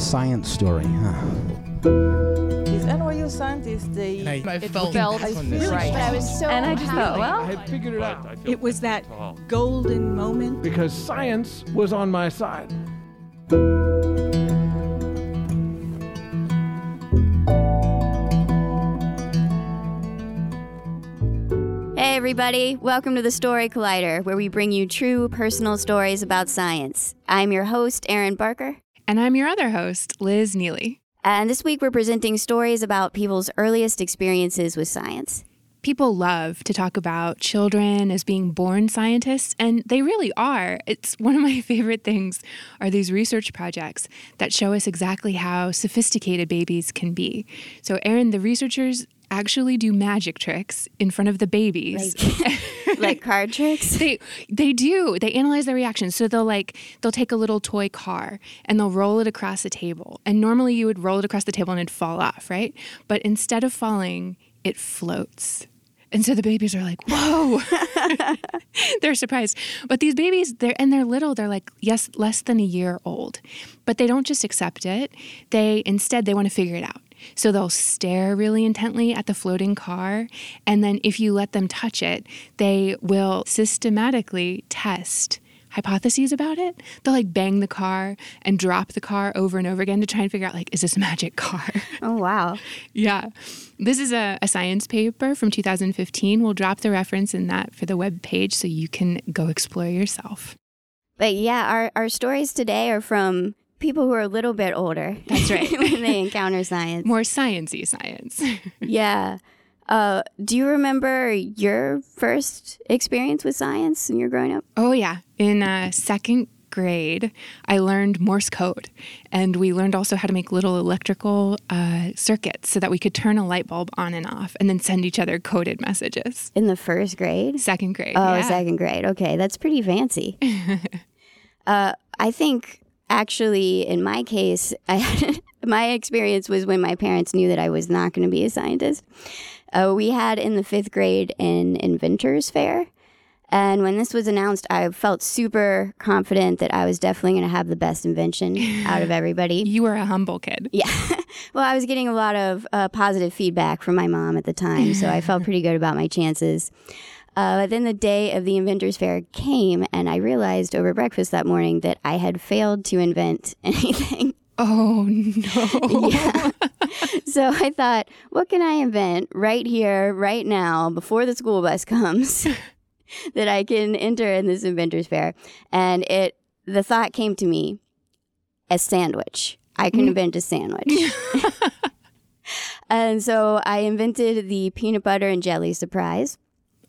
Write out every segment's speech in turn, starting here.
science story, huh? These NYU scientists, they I, I it felt, felt on this. right. But I was so and I just thought, happy. well, I had figured it out It was that golden moment. because science was on my side. Hey, everybody. Welcome to the Story Collider, where we bring you true personal stories about science. I'm your host, Erin Barker. And I'm your other host, Liz Neely. And this week we're presenting stories about people's earliest experiences with science. People love to talk about children as being born scientists, and they really are. It's one of my favorite things are these research projects that show us exactly how sophisticated babies can be. So, Erin, the researchers actually do magic tricks in front of the babies. Like card tricks? they they do. They analyze their reactions. So they'll like they'll take a little toy car and they'll roll it across the table. And normally you would roll it across the table and it'd fall off, right? But instead of falling, it floats. And so the babies are like, "Whoa!" they're surprised. But these babies, they're and they're little. They're like, yes, less than a year old. But they don't just accept it. They instead they want to figure it out. So they'll stare really intently at the floating car, and then if you let them touch it, they will systematically test hypotheses about it. They'll like bang the car and drop the car over and over again to try and figure out like, is this a magic car? Oh, wow. Yeah. This is a, a, science paper from 2015. We'll drop the reference in that for the web page so you can go explore yourself. But yeah, our, our stories today are from people who are a little bit older. That's right. when they encounter science. More sciency science. yeah. Uh, do you remember your first experience with science when you were growing up? Oh, yeah. In uh, second grade, I learned Morse code. And we learned also how to make little electrical uh, circuits so that we could turn a light bulb on and off and then send each other coded messages. In the first grade? Second grade. Oh, yeah. second grade. Okay, that's pretty fancy. uh, I think actually, in my case, I, my experience was when my parents knew that I was not going to be a scientist. Uh, we had in the fifth grade an inventors fair. And when this was announced, I felt super confident that I was definitely going to have the best invention out of everybody. You were a humble kid. Yeah. well, I was getting a lot of uh, positive feedback from my mom at the time, so I felt pretty good about my chances. Uh, but then the day of the Inventors Fair came, and I realized over breakfast that morning that I had failed to invent anything. Oh, no. yeah. so I thought, what can I invent right here, right now, before the school bus comes? that I can enter in this inventors fair. And it the thought came to me a sandwich. I can invent a sandwich. and so I invented the peanut butter and jelly surprise.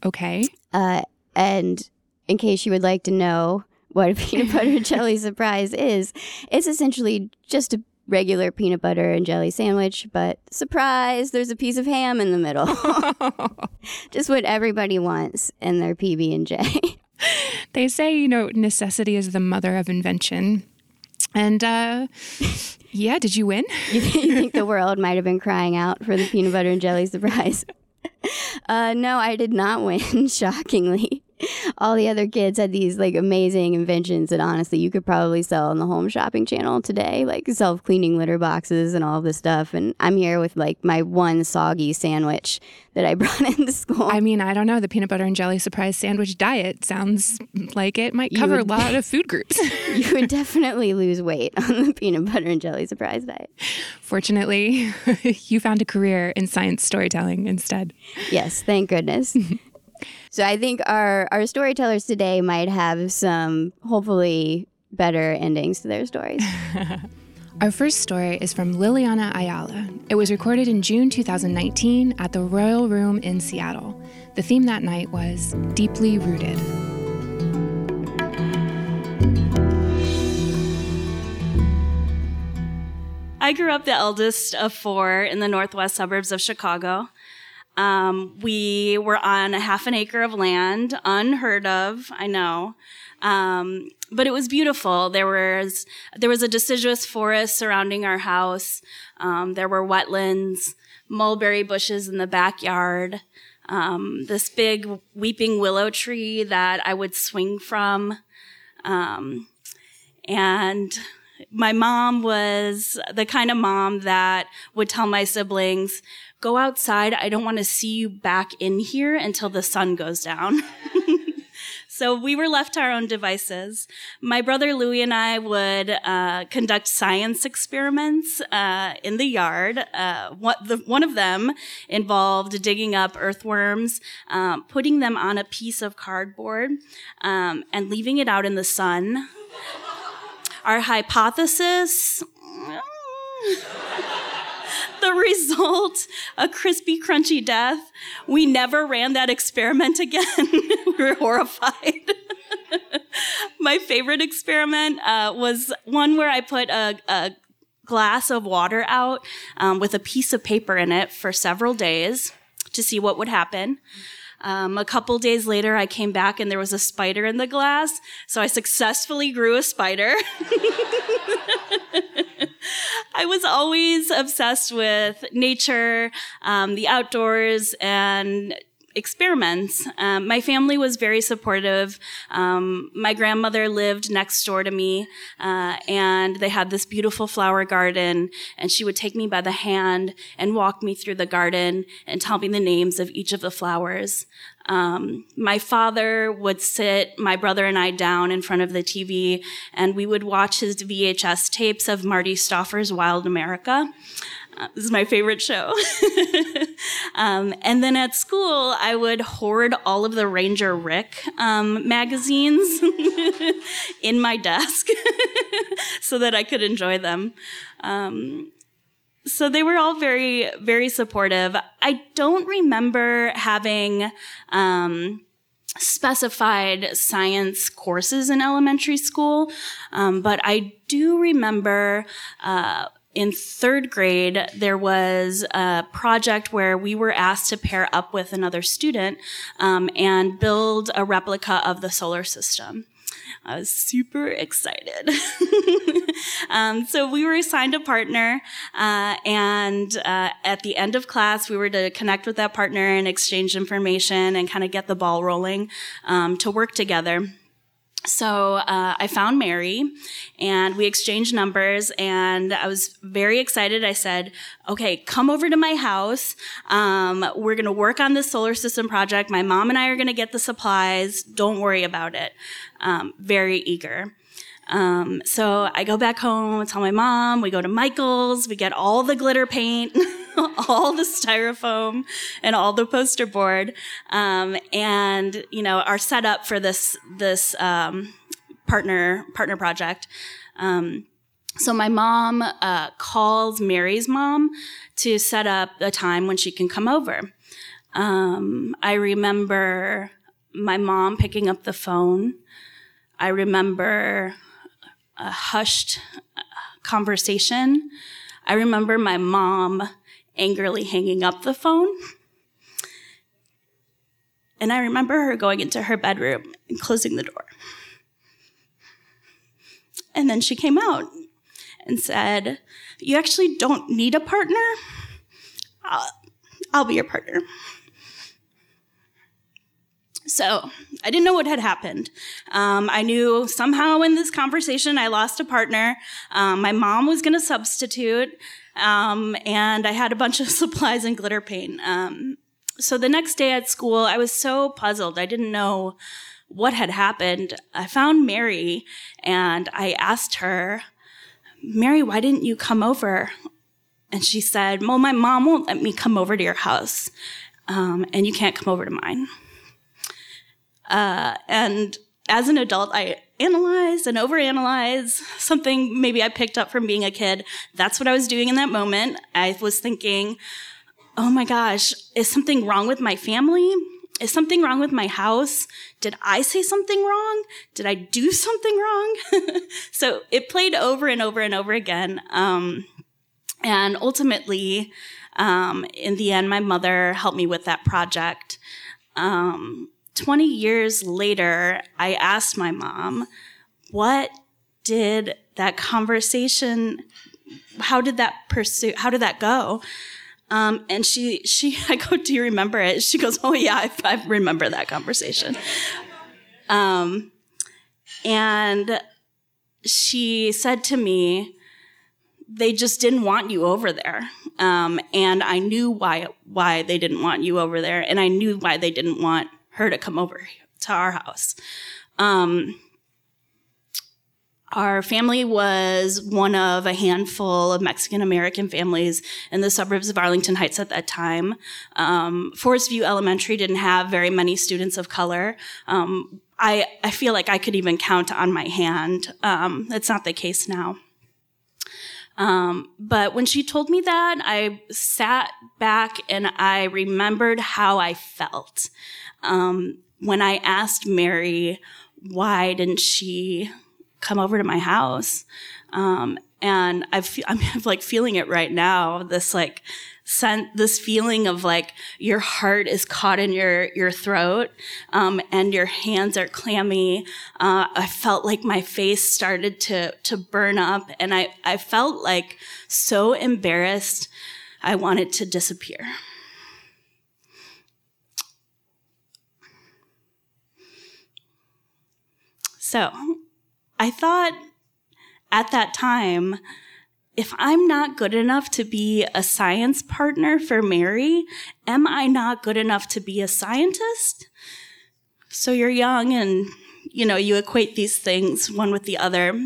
Okay. Uh, and in case you would like to know what a peanut butter and jelly surprise is, it's essentially just a regular peanut butter and jelly sandwich, but surprise, there's a piece of ham in the middle. Just what everybody wants in their PB and J. They say, you know, necessity is the mother of invention. And uh yeah, did you win? you, you think the world might have been crying out for the peanut butter and jelly surprise? Uh, no, I did not win, shockingly. All the other kids had these like amazing inventions that honestly you could probably sell on the home shopping channel today, like self cleaning litter boxes and all this stuff. And I'm here with like my one soggy sandwich that I brought into school. I mean, I don't know. The peanut butter and jelly surprise sandwich diet sounds like it might cover would- a lot of food groups. you would definitely lose weight on the peanut butter and jelly surprise diet. Fortunately, you found a career in science storytelling instead. Yes, thank goodness. So I think our our storytellers today might have some hopefully better endings to their stories. Our first story is from Lylianna Allala. It was recorded in June 2019 at the Royal Room in Seattle. The theme that night was Deeply Rooted. I grew up the eldest of four in the northwest suburbs of Chicago. Um, we were on a half an acre of land, unheard of, I know. Um, but it was beautiful. There was there was a deciduous forest surrounding our house. Um, there were wetlands, mulberry bushes in the backyard. Um, this big weeping willow tree that I would swing from, um, and my mom was the kind of mom that would tell my siblings, go outside. I don't want to see you back in here until the sun goes down. So we were left to our own devices. My brother Louie and I would uh, conduct science experiments uh, in the yard. Uh, what the, one of them involved digging up earthworms, um, putting them on a piece of cardboard, um, and leaving it out in the sun. Our hypothesis. the result a crispy, crunchy death. We never ran that experiment again. we were horrified. My favorite experiment uh, was one where I put a, a glass of water out um, with a piece of paper in it for several days to see what would happen. Um, a couple days later, I came back and there was a spider in the glass. So I successfully grew a spider. I was always obsessed with nature, um, the outdoors, and experiments. Um, my family was very supportive. Um, my grandmother lived next door to me, uh, and they had this beautiful flower garden. And she would take me by the hand and walk me through the garden and tell me the names of each of the flowers. Um, my father would sit my brother and I down in front of the TV, and we would watch his VHS tapes of Marty Stouffer's Wild America. This is my favorite show. um, and then at school, I would hoard all of the Ranger Rick um, magazines in my desk so that I could enjoy them. Um, so they were all very, very supportive. I don't remember having um, specified science courses in elementary school, um, but I do remember. Uh, in third grade, there was a project where we were asked to pair up with another student um, and build a replica of the solar system. I was super excited. um, so we were assigned a partner, uh, and uh, at the end of class, we were to connect with that partner and exchange information and kind of get the ball rolling um, to work together. So uh, I found Mary and we exchanged numbers and I was very excited. I said, okay, come over to my house. Um, we're going to work on this solar system project. My mom and I are going to get the supplies. Don't worry about it. Um, very eager. Um, so I go back home, tell my mom, we go to Michael's, we get all the glitter paint, all the styrofoam, and all the poster board, um, and you know are set up for this this um, partner partner project. Um, so my mom uh, calls Mary's mom to set up a time when she can come over. Um, I remember my mom picking up the phone. I remember a hushed conversation. I remember my mom angrily hanging up the phone. And I remember her going into her bedroom and closing the door. And then she came out and said, You actually don't need a partner. I'll, I'll be your partner. So I didn't know what had happened. Um, I knew somehow in this conversation I lost a partner. Um, my mom was going to substitute, um, and I had a bunch of supplies and glitter paint. Um, so the next day at school, I was so puzzled. I didn't know what had happened. I found Mary, and I asked her, Mary, why didn't you come over? And she said, Well, my mom won't let me come over to your house, um, and you can't come over to mine. Uh, and as an adult, I analyze and overanalyze something maybe I picked up from being a kid. That's what I was doing in that moment. I was thinking, oh my gosh, is something wrong with my family? Is something wrong with my house? Did I say something wrong? Did I do something wrong? so it played over and over and over again. Um, and ultimately, um, in the end, my mother helped me with that project. Um, 20 years later, I asked my mom, what did that conversation, how did that pursue, how did that go? Um, and she, she, I go, do you remember it? She goes, oh yeah, I, I remember that conversation. Um, and she said to me, they just didn't want you over there. Um, and I knew why, why they didn't want you over there. And I knew why they didn't want her to come over to our house. Um, our family was one of a handful of Mexican American families in the suburbs of Arlington Heights at that time. Um, Forest View Elementary didn't have very many students of color. Um, I, I feel like I could even count on my hand. Um, that's not the case now. Um, but when she told me that, I sat back and I remembered how I felt. Um, when I asked Mary, why didn't she come over to my house. Um, and I've, I'm like feeling it right now. This like, sent this feeling of like your heart is caught in your your throat um, and your hands are clammy. Uh, i felt like my face started to to burn up and i i felt like so embarrassed i wanted to disappear. So I thought at that time, if I'm not good enough to be a science partner for Mary, am I not good enough to be a scientist? So you're young and, you know, you equate these things one with the other.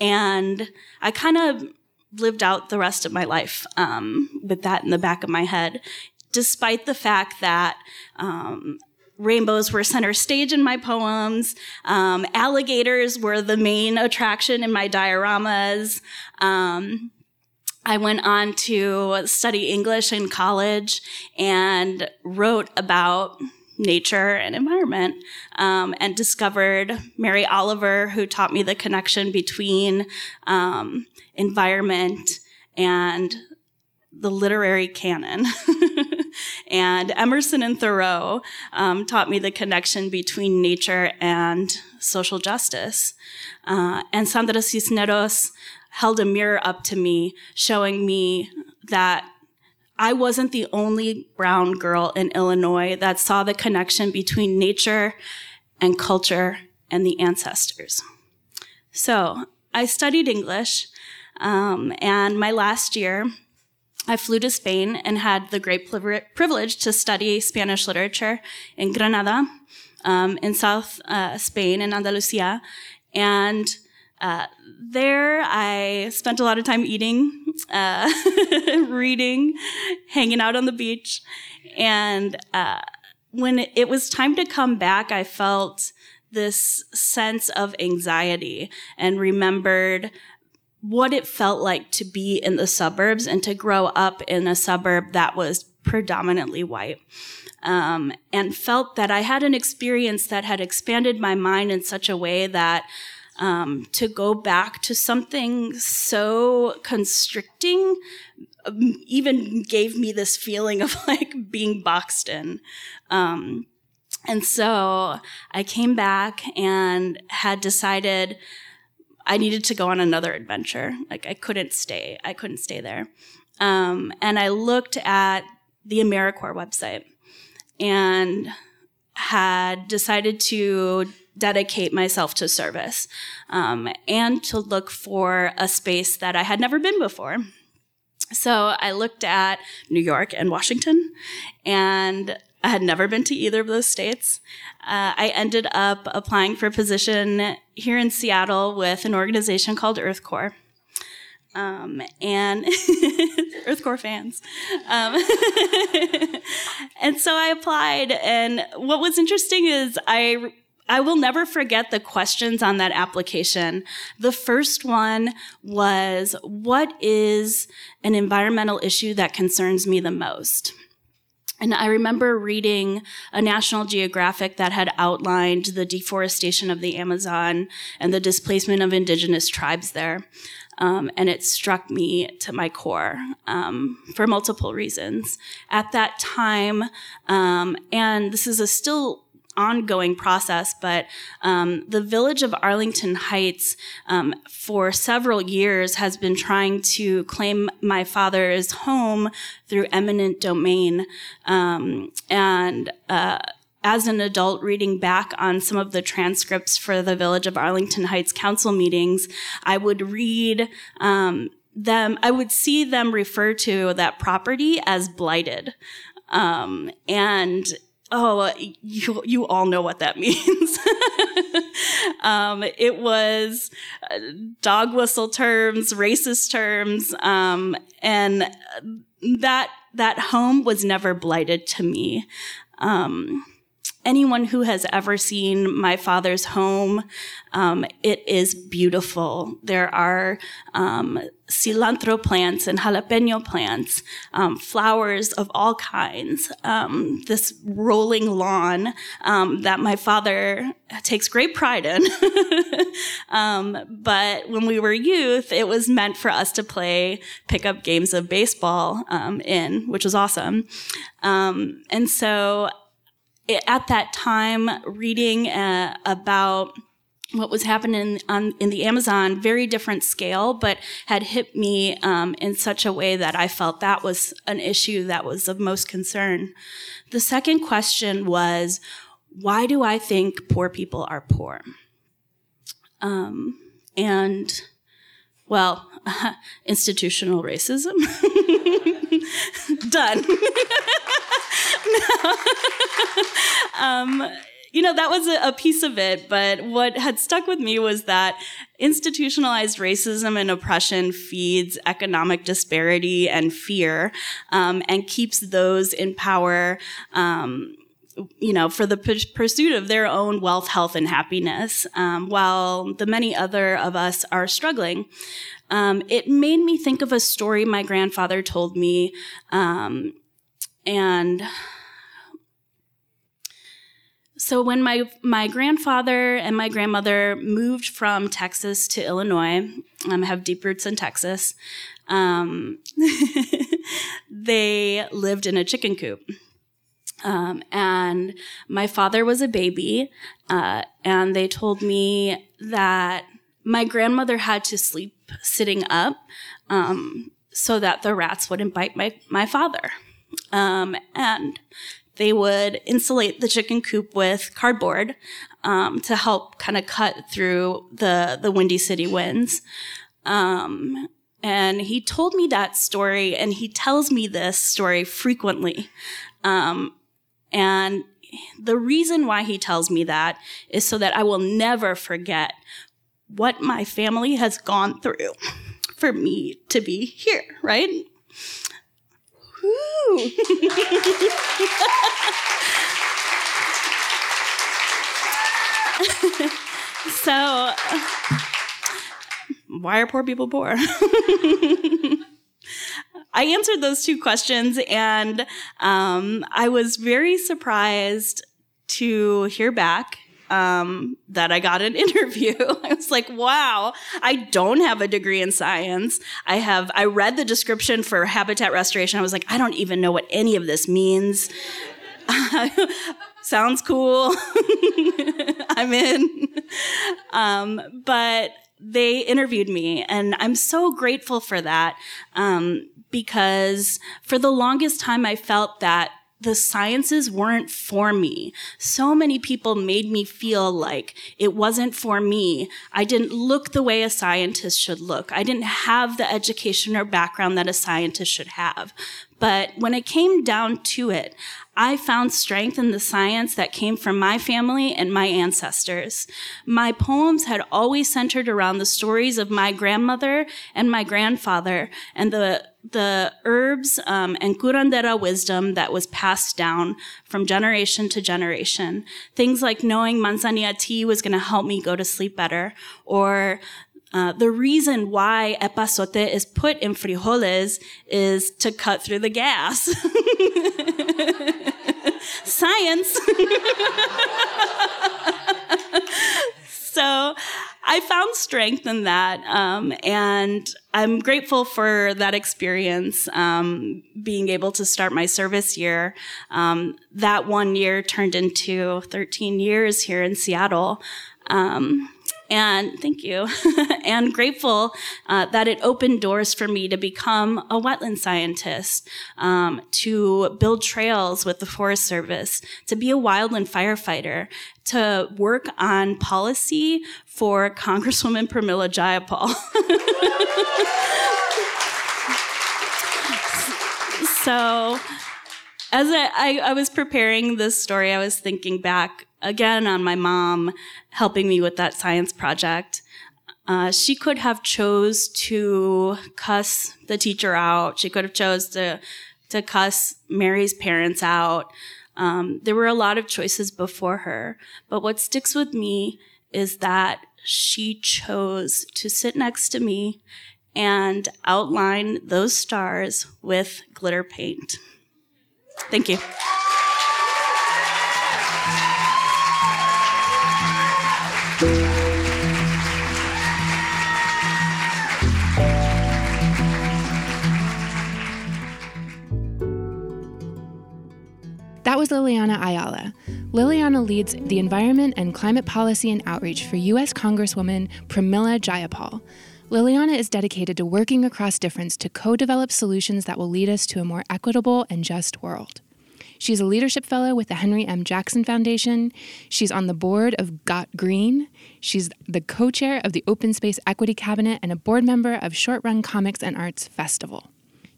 And I kind of lived out the rest of my life um, with that in the back of my head, despite the fact that um, rainbows were center stage in my poems. Um, alligators were the main attraction in my dioramas. Um, I went on to study English in college and wrote about nature and environment um, and discovered Mary Oliver, who taught me the connection between um, environment and the literary canon. and Emerson and Thoreau um, taught me the connection between nature and social justice. Uh, and Sandra Cisneros held a mirror up to me, showing me that I wasn't the only brown girl in Illinois that saw the connection between nature and culture and the ancestors. So I studied English, um, and my last year, I flew to Spain and had the great privilege to study Spanish literature in Granada, um, in South uh, Spain, in Andalusia. And uh, there I spent a lot of time eating, uh, reading, hanging out on the beach. And uh, when it was time to come back, I felt this sense of anxiety and remembered what it felt like to be in the suburbs and to grow up in a suburb that was predominantly white. Um, and felt that I had an experience that had expanded my mind in such a way that um, to go back to something so constricting um, even gave me this feeling of like being boxed in. Um, and so I came back and had decided I needed to go on another adventure. Like I couldn't stay. I couldn't stay there. Um, and I looked at the AmeriCorps website and had decided to dedicate myself to service um, and to look for a space that I had never been before. So I looked at New York and Washington and I had never been to either of those states. Uh, I ended up applying for a position here in Seattle with an organization called EarthCorps. Um, and EarthCorps fans. Um, and so I applied, and what was interesting is I I will never forget the questions on that application. The first one was, what is an environmental issue that concerns me the most? And I remember reading a National Geographic that had outlined the deforestation of the Amazon and the displacement of indigenous tribes there. Um, and it struck me to my core um, for multiple reasons. At that time, um, and this is a still ongoing process, but um, the village of Arlington Heights um, for several years has been trying to claim my father's home through eminent domain. Um, and uh, as an adult reading back on some of the transcripts for the Village of Arlington Heights council meetings, I would read um, them, I would see them refer to that property as blighted. Um, and oh, you, you all know what that means. um, it was uh, dog whistle terms, racist terms, um, and that that home was never blighted to me. Um, anyone who has ever seen my father's home, um, it is beautiful. There are um, cilantro plants and jalapeno plants, um, flowers of all kinds, um, this rolling lawn um, that my father takes great pride in. Um, but when we were youth, it was meant for us to play pickup games of baseball in, which was awesome. and so at that time reading uh, about what was happening on, in the Amazon, very different scale, but had hit me um, in such a way that I felt that was an issue that was of most concern. The second question was, why do I think poor people are poor? Um, and, well, institutional racism. Done. um, you know, that was a, a, piece of it, but what had stuck with me was that institutionalized racism and oppression feeds economic disparity and fear um, and keeps those in power. Um, you know, for the p- pursuit of their own wealth, health, and happiness, um, while the many other of us are struggling. Um, it made me think of a story my grandfather told me, um, and so when my my grandfather and my grandmother moved from Texas to Illinois, um, have deep roots in Texas. Um, they lived in a chicken coop. Um, and my father was a baby, uh, and they told me that my grandmother had to sleep sitting up um, so that the rats wouldn't bite my, my father. Um, and they would insulate the chicken coop with cardboard um, to help kind of cut through the the windy city winds. Um, and he told me that story, and he tells me this story frequently. Um, and the reason why he tells me that is so that I will never forget what my family has gone through for me to be here, right? so, why are poor people poor? I answered those two questions, and um, I was very surprised to hear back um, that I got an interview. I was like, wow, I don't have a degree in science. I have, I read the description for habitat restoration. I was like, I don't even know what any of this means. Sounds cool. I'm in. Um, but they interviewed me, and I'm so grateful for that um, because for the longest time I felt that the sciences weren't for me. So many people made me feel like it wasn't for me. I didn't look the way a scientist should look. I didn't have the education or background that a scientist should have. But when it came down to it, I found strength in the science that came from my family and my ancestors. My poems had always centered around the stories of my grandmother and my grandfather and the the herbs um, and curandera wisdom that was passed down from generation to generation. Things like knowing manzanilla tea was going to help me go to sleep better, or uh, the reason why epazote is put in frijoles is to cut through the gas. Science. so I found strength in that. Um, and I'm grateful for that experience, um, being able to start my service year. Um, that one year turned into 13 years here in Seattle. Um, and thank you, and grateful uh, that it opened doors for me to become a wetland scientist, um, to build trails with the Forest Service, to be a wildland firefighter, to work on policy for Congresswoman Pramila Jayapal. so, as I, I, I was preparing this story, I was thinking back again on my mom helping me with that science project. Uh, she could have chose to cuss the teacher out. She could have chose to to cuss Mary's parents out. Um, there were a lot of choices before her, but what sticks with me is that she chose to sit next to me and outline those stars with glitter paint. Thank you. That was Lylianna Allala. Lylianna leads the Environment and Climate Policy and Outreach for U.S. Congresswoman Pramila Jayapal. Lylianna is dedicated to working across difference to co develop solutions that will lead us to a more equitable and just world. She's a leadership fellow with the Henry M. Jackson Foundation. She's on the board of Got Green. She's the co chair of the Open Space Equity Cabinet and a board member of Short Run Comix and Arts Festival.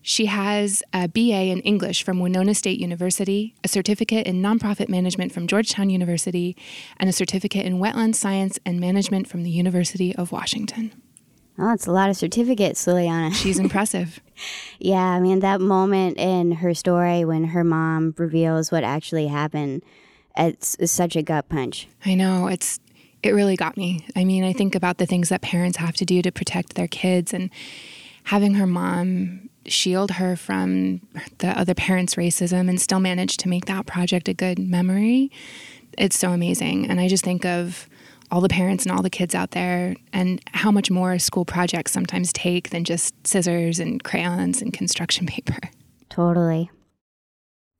She has a BA in English from Winona State University, a certificate in nonprofit management from Georgetown University, and a certificate in wetland science and management from the University of Washington. Oh, it's a lot of certificates, Lylianna. She's impressive. yeah, I mean, that moment in her story when her mom reveals what actually happened, it's, it's such a gut punch. I know. It's it really got me. I mean, I think about the things that parents have to do to protect their kids and having her mom shield her from the other parents' racism and still manage to make that project a good memory. It's so amazing. And I just think of all the parents and all the kids out there and how much more school projects sometimes take than just scissors and crayons and construction paper. Totally.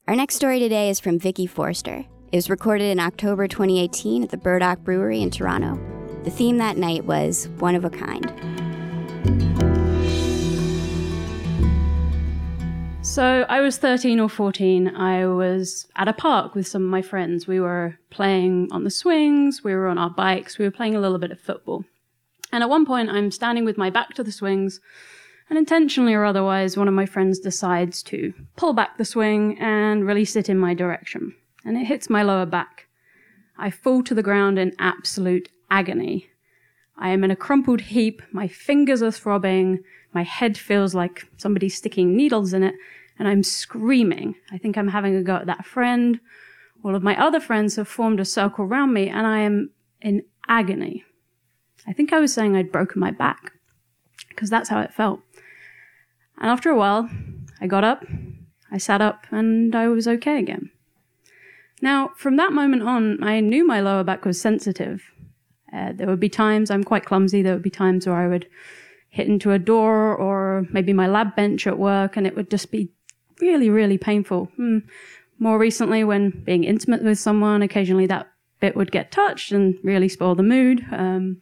Our next story today is from Vicky Forster. It was recorded in October 2018 at the Burdock Brewery in Toronto. The theme that night was one of a kind. So I was 13 or 14. I was at a park with some of my friends. We were playing on the swings, we were on our bikes, we were playing a little bit of football. And at one point, I'm standing with my back to the swings, and intentionally or otherwise, one of my friends decides to pull back the swing and release it in my direction. And it hits my lower back. I fall to the ground in absolute agony. I am in a crumpled heap, my fingers are throbbing, my head feels like somebody's sticking needles in it, and I'm screaming. I think I'm having a go at that friend. All of my other friends have formed a circle around me, and I am in agony. I think I was saying I'd broken my back, because that's how it felt. And after a while, I got up, I sat up, and I was okay again. Now, from that moment on, I knew my lower back was sensitive. Uh, there would be times I'm quite clumsy. There would be times where I would hit into a door or maybe my lab bench at work, and it would just be really, really painful. Hmm. More recently, when being intimate with someone, occasionally that bit would get touched and really spoil the mood. Um,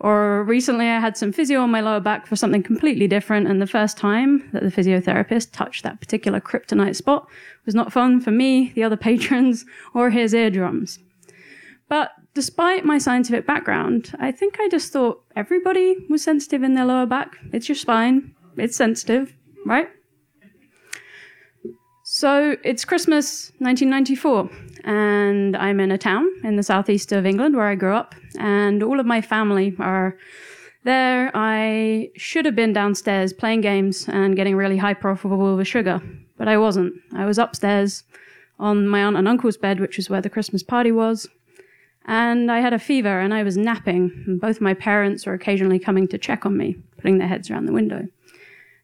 or recently, I had some physio on my lower back for something completely different, and the first time that the physiotherapist touched that particular kryptonite spot was not fun for me, the other patrons, or his eardrums. But despite my scientific background, I think I just thought everybody was sensitive in their lower back. It's your spine, it's sensitive, right? So it's Christmas 1994, and I'm in a town in the southeast of England where I grew up, and all of my family are there. I should have been downstairs playing games and getting really high profile with sugar, but I wasn't. I was upstairs on my aunt and uncle's bed, which is where the Christmas party was, and I had a fever and I was napping. And both my parents were occasionally coming to check on me, putting their heads around the window.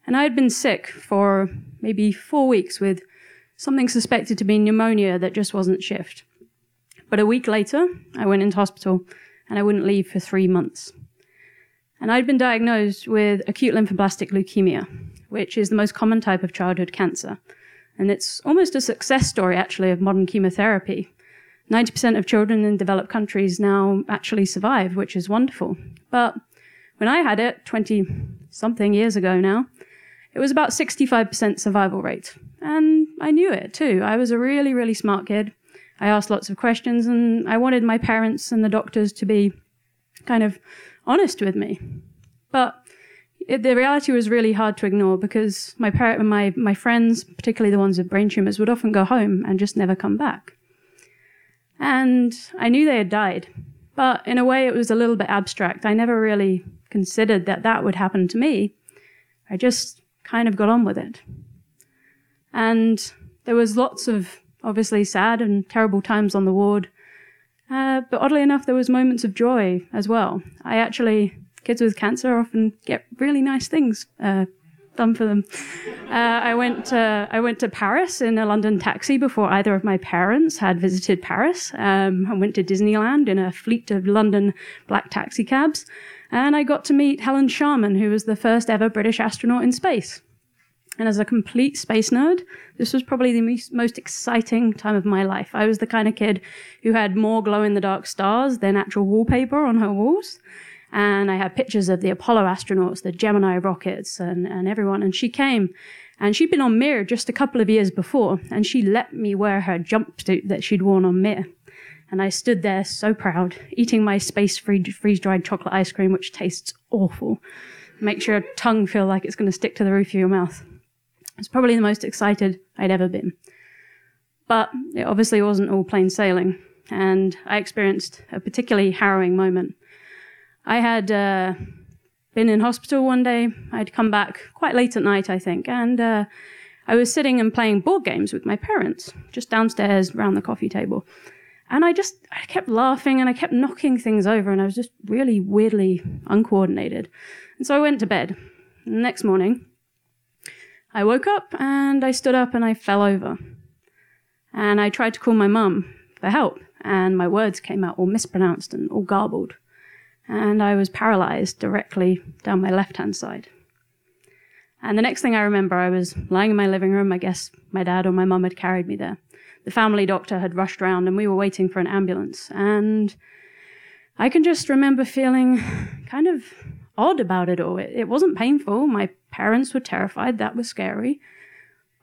And I had been sick for maybe four weeks with something suspected to be pneumonia that just wasn't shift. But a week later, I went into hospital and I wouldn't leave for three months. And I'd been diagnosed with acute lymphoblastic leukemia, which is the most common type of childhood cancer. And it's almost a success story, actually, of modern chemotherapy. 90% of children in developed countries now actually survive, which is wonderful. But when I had it 20 something years ago now, it was about 65% survival rate. And I knew it too. I was a really, really smart kid. I asked lots of questions and I wanted my parents and the doctors to be kind of honest with me. But it, the reality was really hard to ignore because my par- my my friends, particularly the ones with brain tumors, would often go home and just never come back. And I knew they had died, but in a way it was a little bit abstract. I never really considered that that would happen to me. I just kind of got on with it. And there was lots of obviously sad and terrible times on the ward. Uh, but oddly enough, there was moments of joy as well. I actually, kids with cancer often get really nice things uh, done for them. Uh, I went, I went to Paris in a London taxi before either of my parents had visited Paris. Um, I went to Disneyland in a fleet of London black taxi cabs, and I got to meet Helen Sharman, who was the first ever British astronaut in space. And as a complete space nerd, this was probably the most exciting time of my life. I was the kind of kid who had more glow in the dark stars than actual wallpaper on her walls. And I had pictures of the Apollo astronauts, the Gemini rockets, and, and everyone. And she came and she'd been on Mir just a couple of years before, and she let me wear her jumpsuit that she'd worn on Mir. And I stood there so proud, eating my space freeze dried chocolate ice cream, which tastes awful. Makes your tongue feel like it's going to stick to the roof of your mouth. It's probably the most excited I'd ever been. But it obviously wasn't all plain sailing, and I experienced a particularly harrowing moment. I had uh, been in hospital one day. I'd come back quite late at night, I think, and uh, I was sitting and playing board games with my parents just downstairs around the coffee table. And I just, I kept laughing and I kept knocking things over, and I was just really weirdly uncoordinated. And so I went to bed. The next morning, I woke up and I stood up and I fell over. And I tried to call my mum for help, and my words came out all mispronounced and all garbled. And I was paralyzed directly down my left hand side. And the next thing I remember, I was lying in my living room. I guess my dad or my mum had carried me there. The family doctor had rushed round, and we were waiting for an ambulance. And I can just remember feeling kind of odd about it all. It, it wasn't painful. My parents were terrified. That was scary.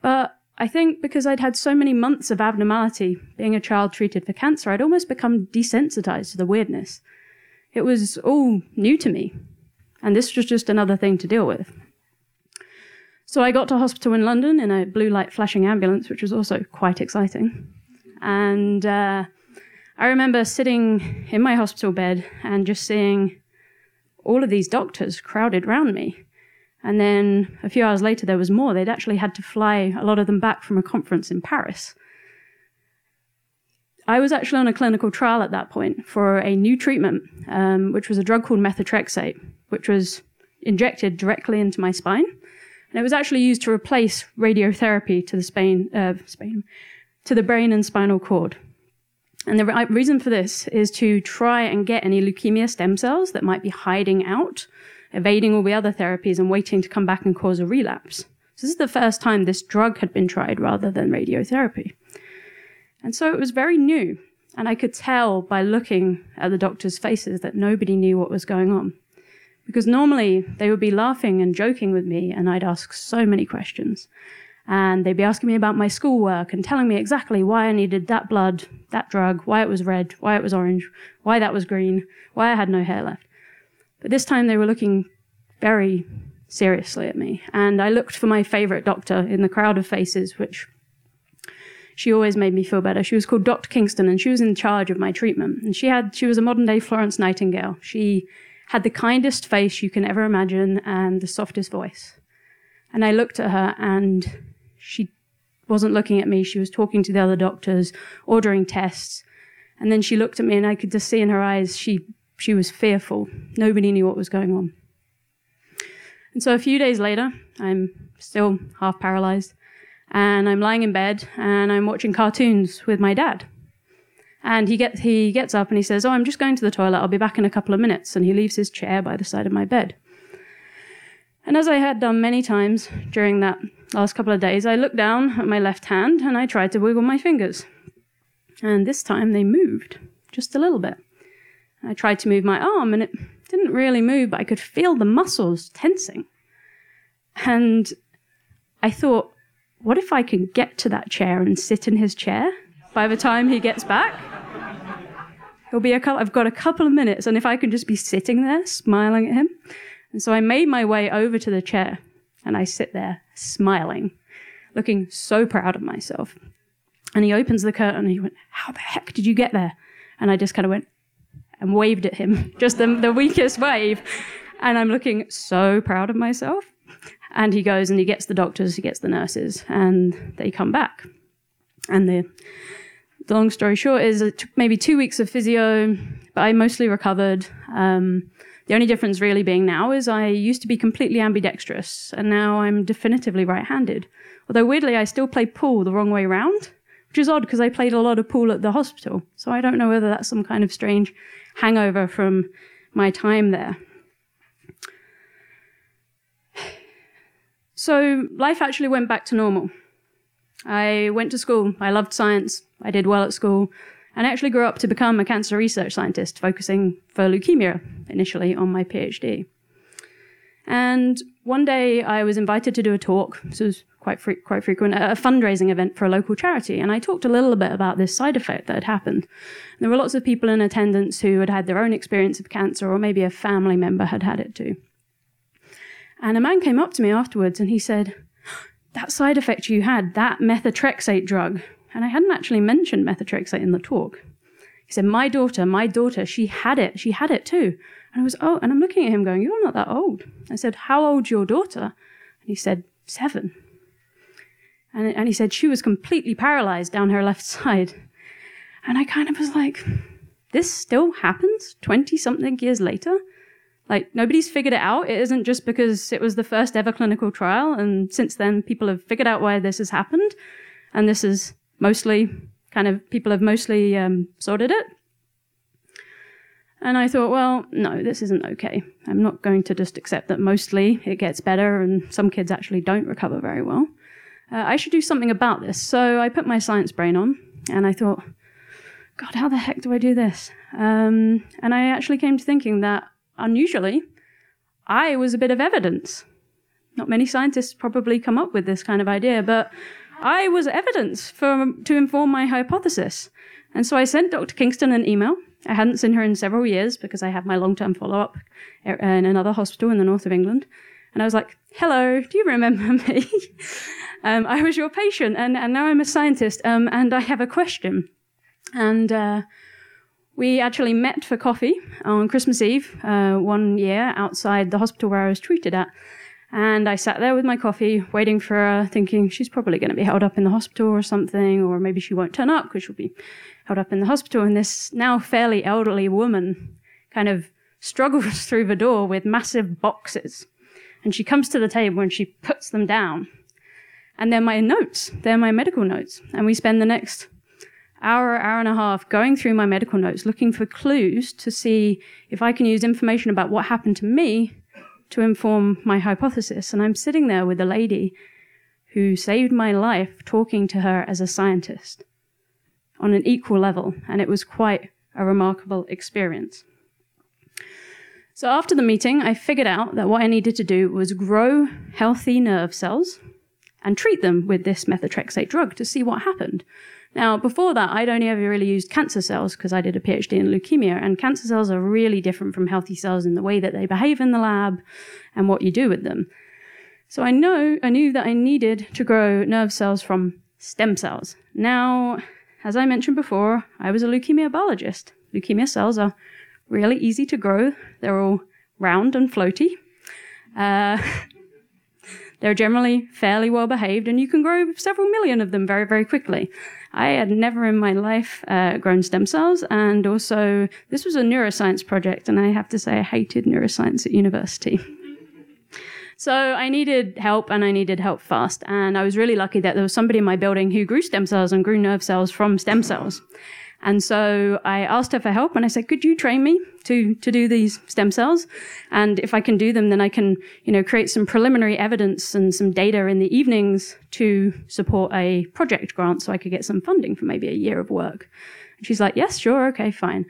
But I think because I'd had so many months of abnormality being a child treated for cancer, I'd almost become desensitized to the weirdness. It was all new to me. And this was just another thing to deal with. So I got to hospital in London in a blue light flashing ambulance, which was also quite exciting. And uh, I remember sitting in my hospital bed and just seeing all of these doctors crowded round me. And then a few hours later, there was more. They'd actually had to fly a lot of them back from a conference in Paris. I was actually on a clinical trial at that point for a new treatment, um, which was a drug called methotrexate, which was injected directly into my spine. And it was actually used to replace radiotherapy to the Spain, uh, Spain, to the brain and spinal cord. And the re- reason for this is to try and get any leukemia stem cells that might be hiding out, evading all the other therapies and waiting to come back and cause a relapse. So this is the first time this drug had been tried rather than radiotherapy. And so it was very new. And I could tell by looking at the doctors' faces that nobody knew what was going on. Because normally they would be laughing and joking with me, and I'd ask so many questions. And they'd be asking me about my schoolwork and telling me exactly why I needed that blood, that drug, why it was red, why it was orange, why that was green, why I had no hair left. But this time they were looking very seriously at me. And I looked for my favorite doctor in the crowd of faces, which she always made me feel better. She was called Dr. Kingston and she was in charge of my treatment. And she had, she was a modern day Florence Nightingale. She had the kindest face you can ever imagine and the softest voice. And I looked at her and she wasn't looking at me. She was talking to the other doctors, ordering tests. And then she looked at me and I could just see in her eyes she, she was fearful. Nobody knew what was going on. And so a few days later, I'm still half paralyzed and I'm lying in bed and I'm watching cartoons with my dad. And he, get, he gets up and he says, Oh, I'm just going to the toilet. I'll be back in a couple of minutes. And he leaves his chair by the side of my bed. And as I had done many times during that last couple of days, I looked down at my left hand and I tried to wiggle my fingers. And this time they moved just a little bit. I tried to move my arm and it didn't really move, but I could feel the muscles tensing. And I thought, what if I can get to that chair and sit in his chair by the time he gets back? It'll be a couple, I've got a couple of minutes, and if I can just be sitting there smiling at him. And so I made my way over to the chair and I sit there smiling, looking so proud of myself. And he opens the curtain and he went, How the heck did you get there? And I just kind of went and waved at him, just the, the weakest wave. And I'm looking so proud of myself. And he goes and he gets the doctors, he gets the nurses, and they come back. And the, the long story short is it took maybe two weeks of physio, but I mostly recovered. Um, the only difference really being now is I used to be completely ambidextrous, and now I'm definitively right handed. Although weirdly, I still play pool the wrong way round, which is odd because I played a lot of pool at the hospital. So I don't know whether that's some kind of strange hangover from my time there. So life actually went back to normal. I went to school. I loved science. I did well at school. And actually grew up to become a cancer research scientist, focusing for leukemia initially on my PhD. And one day I was invited to do a talk. This was quite, fre- quite frequent, a fundraising event for a local charity. And I talked a little bit about this side effect that had happened. There were lots of people in attendance who had had their own experience of cancer, or maybe a family member had had it too. And a man came up to me afterwards and he said, That side effect you had, that methotrexate drug. And I hadn't actually mentioned methotrexate in the talk. He said, My daughter, my daughter, she had it. She had it too. And I was, Oh, and I'm looking at him going, You're not that old. I said, How old's your daughter? And he said, Seven. And, and he said, She was completely paralyzed down her left side. And I kind of was like, This still happens 20 something years later? Like, nobody's figured it out. It isn't just because it was the first ever clinical trial, and since then, people have figured out why this has happened. And this is mostly kind of, people have mostly um, sorted it. And I thought, well, no, this isn't okay. I'm not going to just accept that mostly it gets better and some kids actually don't recover very well. Uh, I should do something about this. So I put my science brain on and I thought, God, how the heck do I do this? Um, and I actually came to thinking that unusually, I was a bit of evidence. Not many scientists probably come up with this kind of idea, but I was evidence for, to inform my hypothesis. And so I sent Dr. Kingston an email. I hadn't seen her in several years because I have my long term follow up in another hospital in the north of England. And I was like, hello, do you remember me? um, I was your patient, and, and now I'm a scientist, um, and I have a question. And uh, we actually met for coffee on Christmas Eve uh, one year outside the hospital where I was treated at. And I sat there with my coffee, waiting for her, thinking she's probably going to be held up in the hospital or something, or maybe she won't turn up because she'll be held up in the hospital. And this now fairly elderly woman kind of struggles through the door with massive boxes. And she comes to the table and she puts them down. And they're my notes. They're my medical notes. And we spend the next hour, hour and a half going through my medical notes, looking for clues to see if I can use information about what happened to me to inform my hypothesis. And I'm sitting there with a lady who saved my life talking to her as a scientist on an equal level. And it was quite a remarkable experience. So after the meeting, I figured out that what I needed to do was grow healthy nerve cells and treat them with this methotrexate drug to see what happened. Now, before that, I'd only ever really used cancer cells because I did a PhD in leukemia, and cancer cells are really different from healthy cells in the way that they behave in the lab and what you do with them. So I know, I knew that I needed to grow nerve cells from stem cells. Now, as I mentioned before, I was a leukemia biologist. Leukemia cells are really easy to grow. They're all round and floaty. Uh, they're generally fairly well behaved, and you can grow several million of them very, very quickly. I had never in my life uh, grown stem cells, and also this was a neuroscience project, and I have to say I hated neuroscience at university. So I needed help and I needed help fast. And I was really lucky that there was somebody in my building who grew stem cells and grew nerve cells from stem cells. And so I asked her for help and I said, could you train me to, to do these stem cells? And if I can do them, then I can, you know, create some preliminary evidence and some data in the evenings to support a project grant so I could get some funding for maybe a year of work. And she's like, yes, sure. Okay, fine.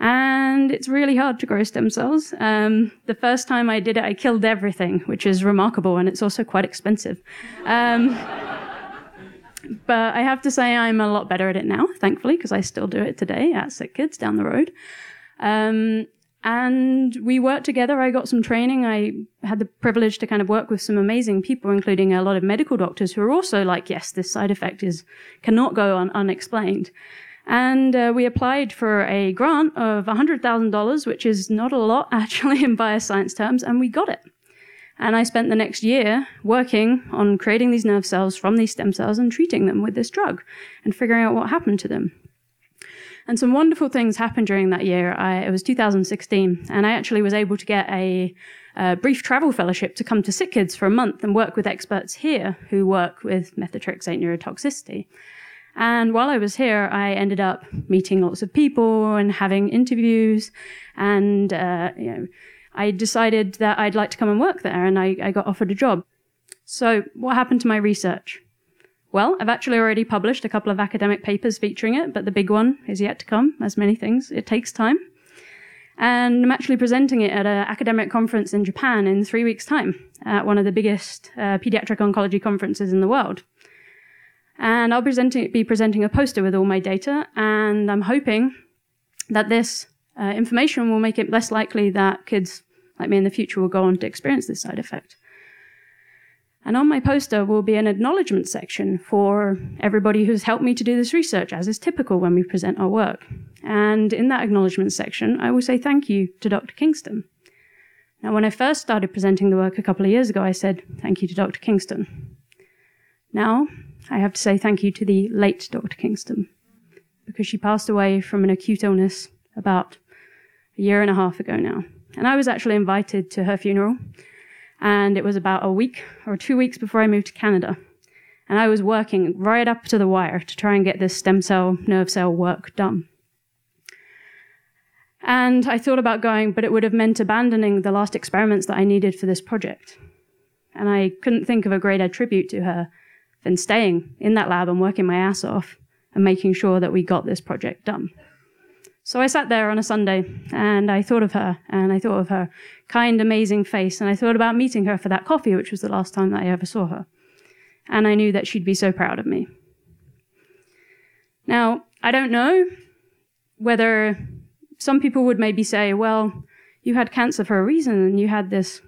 And it's really hard to grow stem cells. Um, the first time I did it, I killed everything, which is remarkable, and it's also quite expensive. Um, but I have to say I'm a lot better at it now, thankfully, because I still do it today at Sick Kids down the road. Um, and we worked together. I got some training. I had the privilege to kind of work with some amazing people, including a lot of medical doctors who are also like, yes, this side effect is cannot go on unexplained. And uh, we applied for a grant of $100,000, which is not a lot actually in bioscience terms, and we got it. And I spent the next year working on creating these nerve cells from these stem cells and treating them with this drug and figuring out what happened to them. And some wonderful things happened during that year. I, it was 2016, and I actually was able to get a, a brief travel fellowship to come to Sick Kids for a month and work with experts here who work with methotrexate neurotoxicity. And while I was here, I ended up meeting lots of people and having interviews. And, uh, you know, I decided that I'd like to come and work there and I, I got offered a job. So what happened to my research? Well, I've actually already published a couple of academic papers featuring it, but the big one is yet to come, as many things. It takes time. And I'm actually presenting it at an academic conference in Japan in three weeks' time at one of the biggest uh, pediatric oncology conferences in the world. And I'll presenting, be presenting a poster with all my data, and I'm hoping that this uh, information will make it less likely that kids like me in the future will go on to experience this side effect. And on my poster will be an acknowledgement section for everybody who's helped me to do this research, as is typical when we present our work. And in that acknowledgement section, I will say thank you to Dr. Kingston. Now, when I first started presenting the work a couple of years ago, I said thank you to Dr. Kingston. Now, I have to say thank you to the late Dr. Kingston, because she passed away from an acute illness about year and a half ago now. And I was actually invited to her funeral. And it was about a week or two weeks before I moved to Canada. And I was working right up to the wire to try and get this stem cell, nerve cell work done. And I thought about going, but it would have meant abandoning the last experiments that I needed for this project. And I couldn't think of a greater tribute to her than staying in that lab and working my ass off and making sure that we got this project done. So I sat there on a Sunday and I thought of her and I thought of her kind, amazing face and I thought about meeting her for that coffee, which was the last time that I ever saw her. And I knew that she'd be so proud of me. Now, I don't know whether some people would maybe say, well, you had cancer for a reason and you had this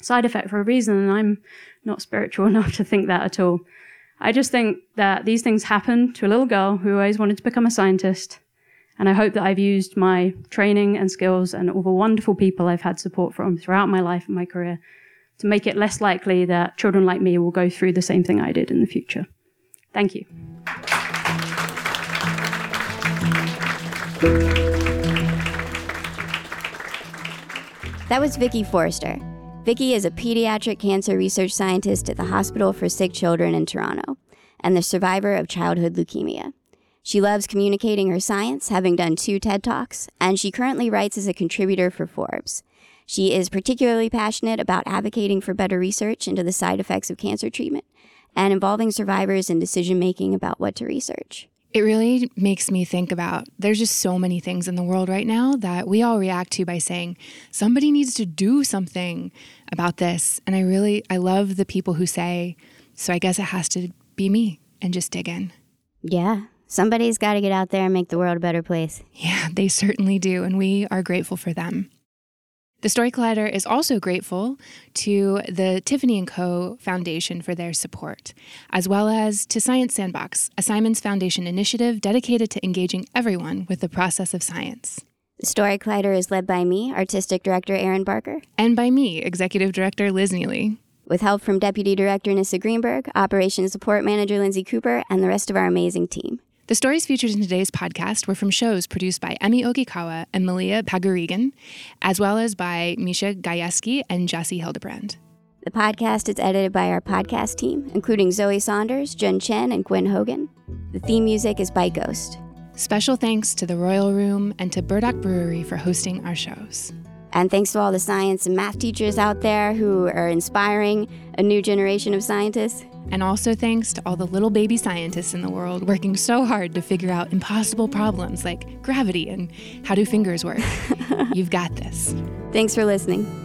side effect for a reason. And I'm not spiritual enough to think that at all. I just think that these things happen to a little girl who always wanted to become a scientist and I hope that I've used my training and skills and all the wonderful people I've had support from throughout my life and my career to make it less likely that children like me will go through the same thing I did in the future. Thank you. That was Vicky Forster. Vicky is a pediatric cancer research scientist at the Hospital for Sick Children in Toronto and the survivor of childhood leukemia. She loves communicating her science, having done two TED Talks, and she currently writes as a contributor for Forbes. She is particularly passionate about advocating for better research into the side effects of cancer treatment and involving survivors in decision making about what to research. It really makes me think about there's just so many things in the world right now that we all react to by saying somebody needs to do something about this. And I really I love the people who say, so I guess it has to be me and just dig in. Yeah, Somebody's got to get out there and make the world a better place. Yeah, they certainly do, and we are grateful for them. The Story Collider is also grateful to the Tiffany & Co. Foundation for their support, as well as to Science Sandbox, a Simons Foundation initiative dedicated to engaging everyone with the process of science. The Story Collider is led by me, Artistic Director Erin Barker. And by me, Executive Director Liz Neely. With help from Deputy Director Nissa Greenberg, Operations Support Manager Lindsay Cooper, and the rest of our amazing team. The stories featured in today's podcast were from shows produced by Emmy Ogikawa and Malia Pagarigan, as well as by Misha Gajewski and Jesse Hildebrand. The podcast is edited by our podcast team, including Zoe Saunders, Jun Chen, and Gwen Hogan. The theme music is by Ghost. Special thanks to the Royal Room and to Burdock Brewery for hosting our shows. And thanks to all the science and math teachers out there who are inspiring a new generation of scientists. And also thanks to all the little baby scientists in the world working so hard to figure out impossible problems like gravity and how do fingers work. You've got this. Thanks for listening.